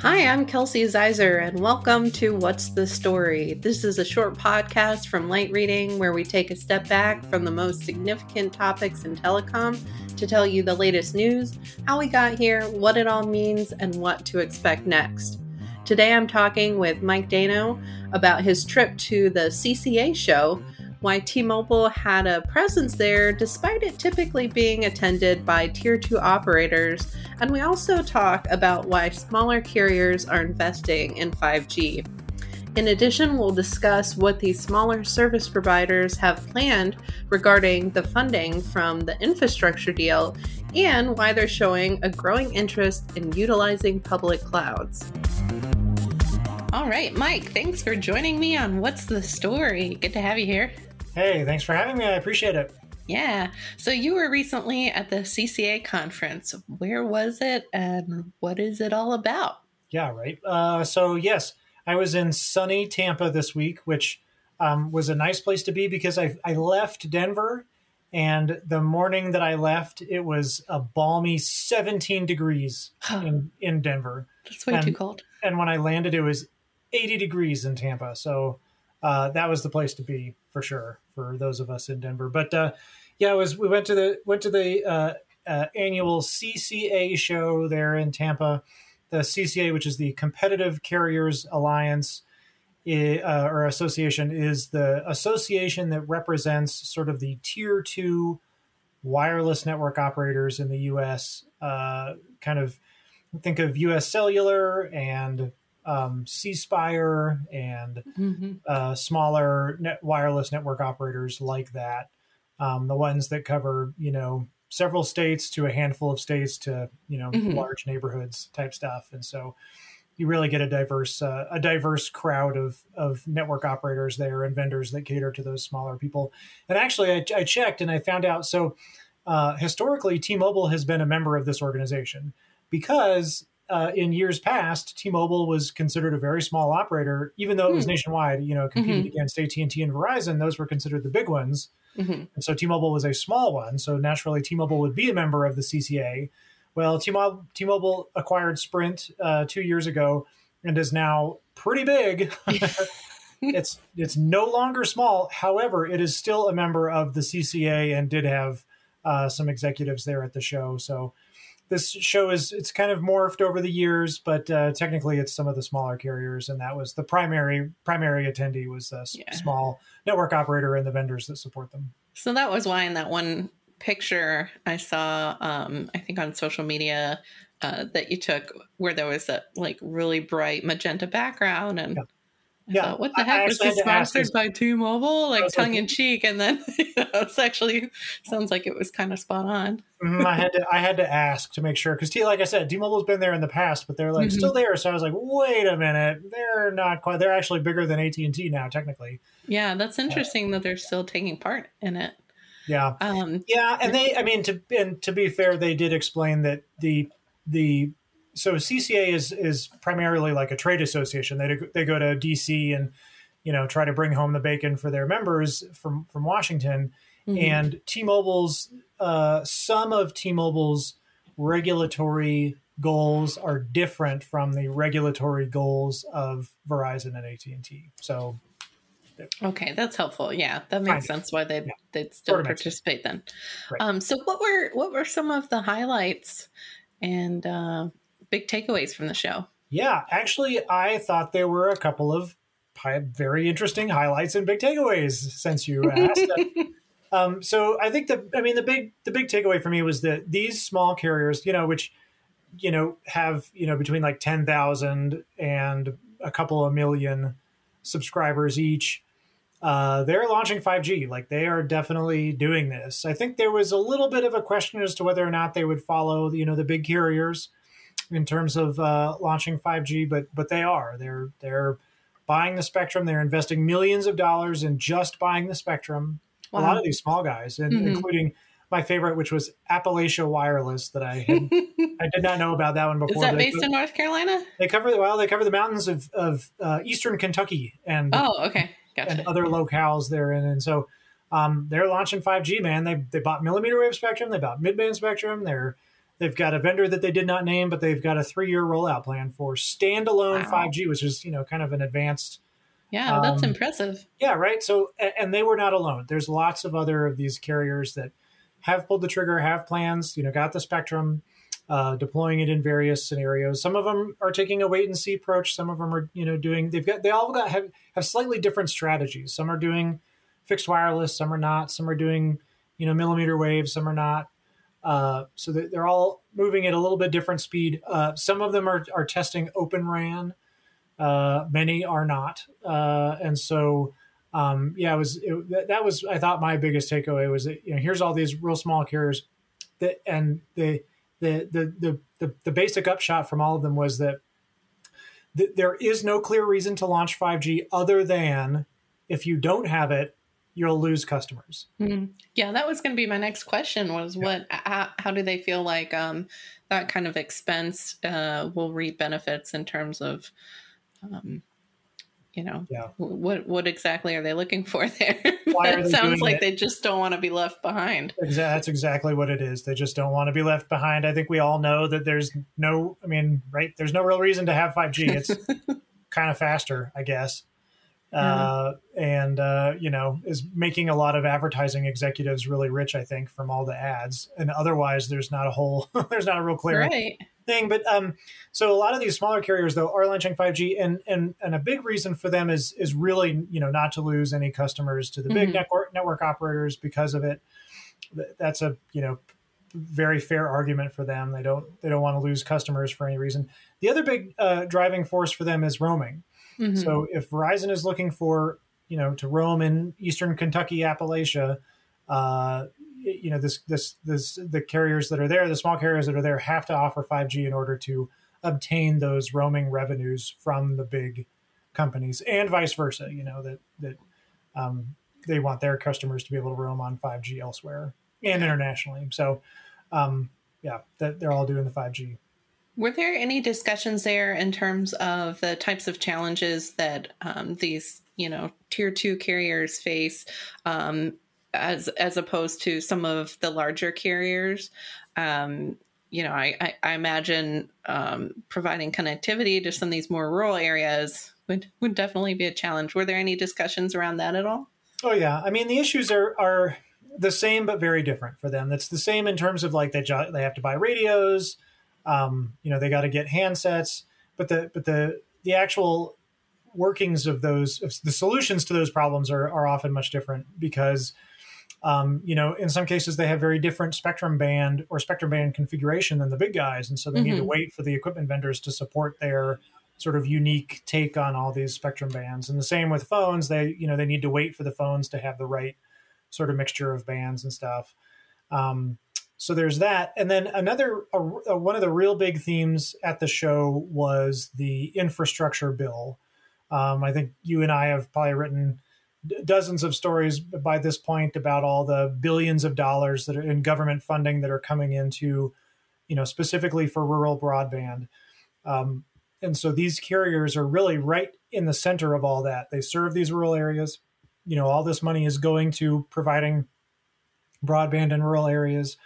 Hi, I'm Kelsey Ziser, and welcome to What's the Story? This is a short podcast from Light Reading where we take a step back from the most significant topics in telecom to tell you the latest news, how we got here, what it all means, and what to expect next. Today I'm talking with Mike Dano about his trip to the CCA show why T Mobile had a presence there despite it typically being attended by Tier 2 operators, and we also talk about why smaller carriers are investing in 5G. In addition, we'll discuss what these smaller service providers have planned regarding the funding from the infrastructure deal and why they're showing a growing interest in utilizing public clouds. All right, Mike, thanks for joining me on What's the Story? Good to have you here. Hey, thanks for having me. I appreciate it. Yeah. So you were recently at the CCA conference. Where was it and what is it all about? Yeah, right. Uh, so, yes, I was in sunny Tampa this week, which um, was a nice place to be because I, I left Denver. And the morning that I left, it was a balmy 17 degrees in, in Denver. That's way and, too cold. And when I landed, it was 80 degrees in Tampa. So uh, that was the place to be for sure for those of us in Denver. But uh, yeah, it was we went to the went to the uh, uh annual CCA show there in Tampa. The CCA, which is the Competitive Carriers Alliance uh, or Association, is the association that represents sort of the tier two wireless network operators in the U.S. Kind of think of U.S. Cellular and um, C Spire and mm-hmm. uh, smaller net wireless network operators like that. Um, the ones that cover, you know, several states to a handful of states to, you know, mm-hmm. large neighborhoods type stuff. And so you really get a diverse uh, a diverse crowd of of network operators there and vendors that cater to those smaller people. And actually, I, I checked and I found out so. Uh, historically, T-Mobile has been a member of this organization because uh, in years past, T-Mobile was considered a very small operator, even though it was hmm. nationwide. You know, competed mm-hmm. against AT and T and Verizon; those were considered the big ones. Mm-hmm. And so T-Mobile was a small one. So naturally, T-Mobile would be a member of the CCA. Well, T-Mobile, T-Mobile acquired Sprint uh, two years ago and is now pretty big. it's it's no longer small. However, it is still a member of the CCA and did have uh, some executives there at the show. So this show is it's kind of morphed over the years, but uh, technically it's some of the smaller carriers, and that was the primary primary attendee was a yeah. small network operator and the vendors that support them. So that was why in that one picture I saw, um, I think on social media uh, that you took, where there was a like really bright magenta background and. Yeah yeah, thought, what the heck was this sponsored by T-Mobile? Like tongue in cheek, and then you know, it's actually sounds like it was kind of spot on. mm-hmm, I had to I had to ask to make sure because T, like I said, T-Mobile's been there in the past, but they're like mm-hmm. still there. So I was like, wait a minute, they're not quite. They're actually bigger than AT and T now, technically. Yeah, that's interesting uh, that they're still taking part in it. Yeah, um, yeah, and they, I mean, to and to be fair, they did explain that the the so CCA is is primarily like a trade association. They they go to DC and you know try to bring home the bacon for their members from from Washington. Mm-hmm. And T-Mobile's uh, some of T-Mobile's regulatory goals are different from the regulatory goals of Verizon and AT and T. So. Okay, that's helpful. Yeah, that makes sense. Why they yeah. they'd still sort of participate then. Right. Um, so what were what were some of the highlights and uh, big takeaways from the show? Yeah, actually, I thought there were a couple of very interesting highlights and big takeaways since you asked. um, so I think the, I mean, the big, the big takeaway for me was that these small carriers, you know, which, you know, have, you know, between like 10,000 and a couple of million subscribers each, uh, they're launching 5G. Like they are definitely doing this. I think there was a little bit of a question as to whether or not they would follow, you know, the big carriers in terms of uh, launching 5G, but but they are. They're they're buying the spectrum. They're investing millions of dollars in just buying the spectrum. Wow. A lot of these small guys, and mm-hmm. including my favorite, which was Appalachian Wireless, that I had, I did not know about that one before. Is that based in North Carolina? They cover well, they cover the mountains of of uh, eastern Kentucky and oh, okay, gotcha. and other locales they're in, and so um, they're launching 5G. Man, they they bought millimeter wave spectrum, they bought midband spectrum. They're They've got a vendor that they did not name, but they've got a three-year rollout plan for standalone Wow. 5G, which is you know kind of an advanced. Yeah, that's Um, impressive. Yeah, right. So and they were not alone. There's lots of other of these carriers that have pulled the trigger, have plans. You know, got the spectrum, uh, deploying it in various scenarios. Some of them are taking a wait and see approach. Some of them are you know doing. They've got they all got have have slightly different strategies. Some are doing fixed wireless. Some are not. Some are doing you know millimeter wave. Some are not. Uh, so they're all moving at a little bit different speed. Uh, some of them are, are testing Open RAN. Uh, many are not. Uh, and so, um, yeah, it was it, that, was I thought my biggest takeaway was that you know here's all these real small carriers that and the the the the the, the basic upshot from all of them was that th- there is no clear reason to launch 5G other than if you don't have it, you'll lose customers. Mhm. Yeah, that was going to be my next question. Was what? How, how do they feel like um, that kind of expense uh, will reap benefits in terms of, um, you know, Yeah. what what exactly are they looking for there? It sounds like it? they just don't want to be left behind. That's exactly what it is. They just don't want to be left behind. I think we all know that there's no, I mean, right? There's no real reason to have 5G. It's kind of faster, I guess. Uh, and, uh, you know, is making a lot of advertising executives really rich, I think, from all the ads. And otherwise, there's not a whole, there's not a real clear Right. thing. But um, so a lot of these smaller carriers though are launching 5G, and and and a big reason for them is is really you know not to lose any customers to the big Mhm. network network operators because of it. That's a you know very fair argument for them. They don't they don't want to lose customers for any reason. The other big uh, driving force for them is roaming. Mhm. So if Verizon is looking for you know to roam in Eastern Kentucky, Appalachia, uh, you know this this this the carriers that are there, the small carriers that are there, have to offer 5G in order to obtain those roaming revenues from the big companies, and vice versa. You know that that um, they want their customers to be able to roam on 5G elsewhere and internationally. So um, yeah, that they're all doing the 5G. Were there any discussions there in terms of the types of challenges that um, these, you know, tier two carriers face, um, as as opposed to some of the larger carriers? Um, you know, I, I, I imagine um, providing connectivity to some of these more rural areas would would definitely be a challenge. Were there any discussions around that at all? Oh yeah, I mean the issues are are the same but very different for them. It's the same in terms of like they jo- they have to buy radios, um, you know they got to get handsets, but the but the the actual workings of those the solutions to those problems are are often much different because um, you know in some cases they have very different spectrum band or spectrum band configuration than the big guys, and so they need to Mhm. wait for the equipment vendors to support their sort of unique take on all these spectrum bands. And the same with phones, they you know they need to wait for the phones to have the right sort of mixture of bands and stuff. Um, so there's that, and then another one of the real big themes at the show was the infrastructure bill. Um, I think you and I have probably written dozens of stories by this point about all the billions of dollars that are in government funding that are coming into, you know, specifically for rural broadband. Um, and so these carriers are really right in the center of all that. They serve these rural areas. You know, all this money is going to providing broadband in rural areas,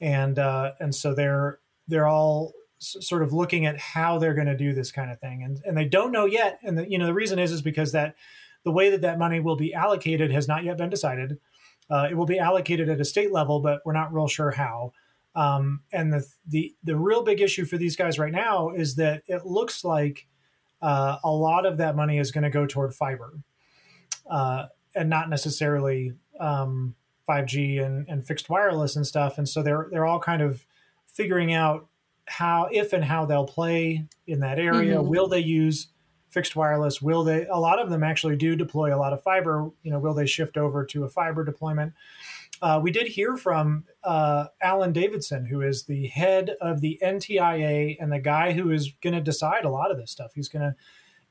and uh, and so they're they're all sort of looking at how they're going to do this kind of thing, and and they don't know yet. And the, you know, the reason is is because that the way that that money will be allocated has not yet been decided. Uh, it will be allocated at a state level, but we're not real sure how. Um, and the, the the real big issue for these guys right now is that it looks like uh, a lot of that money is going to go toward fiber, uh, and not necessarily um, 5G and, and fixed wireless and stuff. And so they're they're all kind of figuring out how, if and how they'll play in that area. Mhm. Will they use fixed wireless? Will they? A lot of them actually do deploy a lot of fiber. You know, will they shift over to a fiber deployment? Uh, we did hear from uh, Alan Davidson, who is the head of the NTIA and the guy who is going to decide a lot of this stuff. He's going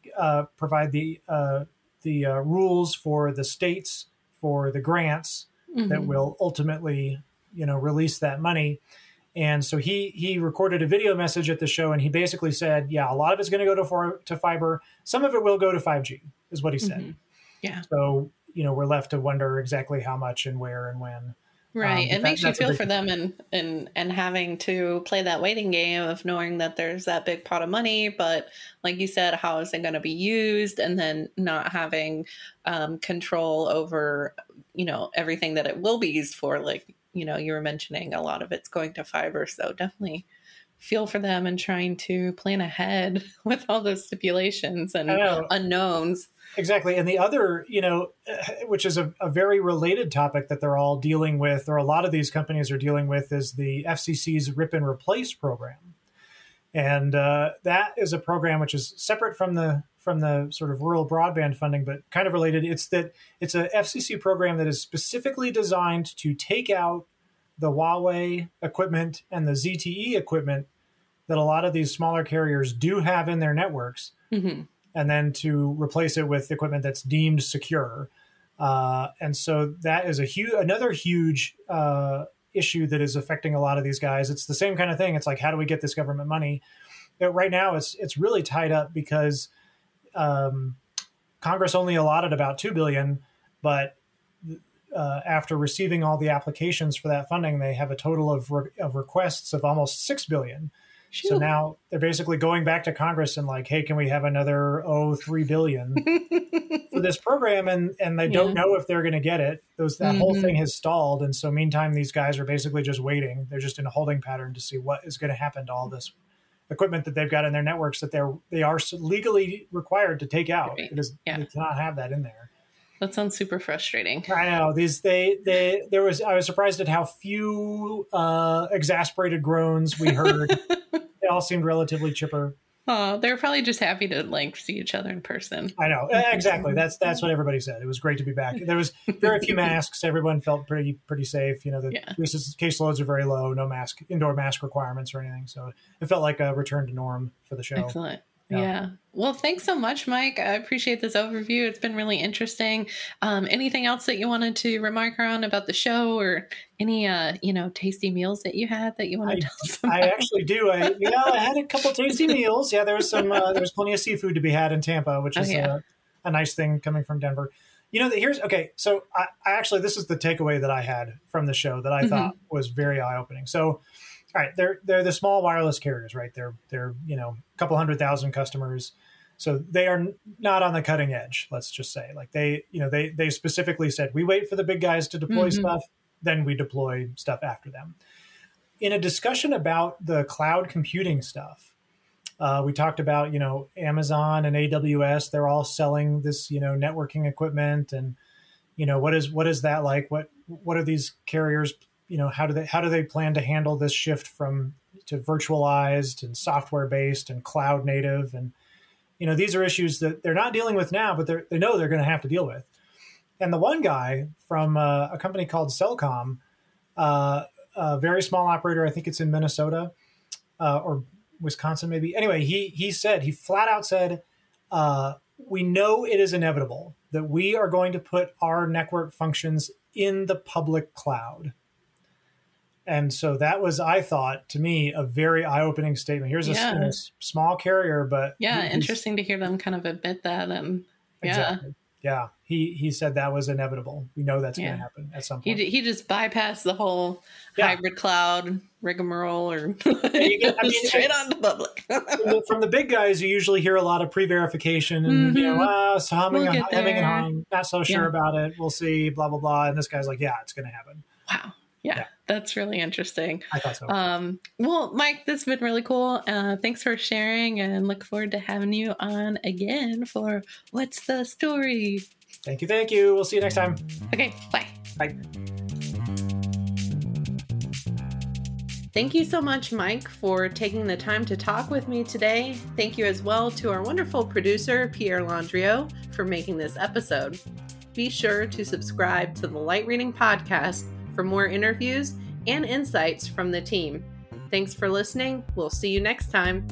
to uh, provide the uh, the uh, rules for the states for the grants that Mhm. will ultimately, you know, release that money. And so he he recorded a video message at the show, and he basically said, "Yeah, a lot of it's going to go to for, to fiber. Some of it will go to 5G," is what he said. Mhm. Yeah. So you know, we're left to wonder exactly how much and where and when. Right. Um, it that, makes you feel for them and, and and having to play that waiting game of knowing that there's that big pot of money, but like you said, how is it going to be used, and then not having um, control over you know everything that it will be used for. Like you know, you were mentioning a lot of it's going to fiber, so definitely feel for them and trying to plan ahead with all those stipulations and unknowns. Exactly. And the other, you know, eh, which is a, a, very related topic that they're all dealing with, or a lot of these companies are dealing with, is the FCC's RIP and Replace program. And uh, that is a program which is separate from the from the sort of rural broadband funding, but kind of related. It's that it's a FCC program that is specifically designed to take out the Huawei equipment and the ZTE equipment that a lot of these smaller carriers do have in their networks. Mm-hmm and then to replace it with equipment that's deemed secure. Uh, and so that is a huge, another huge uh, issue that is affecting a lot of these guys. It's the same kind of thing. It's like, how do we get this government money? But right now, it's it's really tied up because um, Congress only allotted about two billion, but uh, after receiving all the applications for that funding, they have a total of, re- of requests of almost six billion. So now they're basically going back to Congress and like, hey, can we have another oh three billion for this program? And and they yeah. don't know if they're going to get it. Those that mm-hmm. whole thing has stalled, and so meantime, these guys are basically just waiting. They're just in a holding pattern to see what is going to happen to all this equipment that they've got in their networks that they're they are legally required to take out. Right. It is yeah. they cannot have that in there. That sounds super frustrating. I know these they they there was I was surprised at how few uh, exasperated groans we heard. they all seemed relatively chipper. Oh, they were probably just happy to like see each other in person. I know exactly. That's that's what everybody said. It was great to be back. There was very few masks. Everyone felt pretty pretty safe. You know, the yeah. case loads are very low. No mask, indoor mask requirements or anything. So it felt like a return to norm for the show. Excellent. Yeah. yeah. Well, thanks so much, Mike. I appreciate this overview. It's been really interesting. Um, anything else that you wanted to remark on about the show or any, uh, you know, tasty meals that you had that you want to tell us about? I actually do. I, yeah, I had a couple tasty meals. Yeah, there was some, uh, there was plenty of seafood to be had in Tampa, which oh, is oh, yeah. a, a, nice thing coming from Denver. You know, here's, okay. So I, I, actually, this is the takeaway that I had from the show that I mm-hmm. thought was very eye opening. So, all right, they're they're the small wireless carriers, right? They're they're you know a couple hundred thousand customers, so they are not on the cutting edge. Let's just say, like they you know they they specifically said we wait for the big guys to deploy mm-hmm. stuff, then we deploy stuff after them. In a discussion about the cloud computing stuff, uh, we talked about you know Amazon and AWS. They're all selling this you know networking equipment, and you know what is what is that like? What what are these carriers you know how do they how do they plan to handle this shift from to virtualized and software based and cloud native and you know these are issues that they're not dealing with now but they know they're going to have to deal with and the one guy from uh, a company called Cellcom, uh, a very small operator, I think it's in Minnesota uh, or Wisconsin, maybe. Anyway, he he said he flat out said, uh, "We know it is inevitable that we are going to put our network functions in the public cloud." And so that was, I thought, to me, a very eye-opening statement. Here's yeah. a, a, small carrier, but yeah, interesting to hear them kind of admit that. And yeah, exactly. yeah, he he said that was inevitable. We know that's yeah. going to happen at some point. He, he just bypassed the whole yeah. hybrid cloud rigmarole, or get, I mean, straight on to public. from, the, big guys, you usually hear a lot of pre-verification and mm-hmm. you know, uh, so humming, we'll and, and not so sure about it. We'll see, blah blah blah. And this guy's like, yeah, it's going to happen. Wow yeah, that's really interesting. I thought so. Um, well, Mike, this has been really cool. Uh, thanks for sharing and look forward to having you on again for What's the Story? Thank you. Thank you. We'll see you next time. Okay. Bye. Bye. Thank you so much, Mike, for taking the time to talk with me today. Thank you as well to our wonderful producer, Pierre Landrio, for making this episode. Be sure to subscribe to the Light Reading Podcast for more interviews and insights from the team. Thanks for listening. We'll see you next time.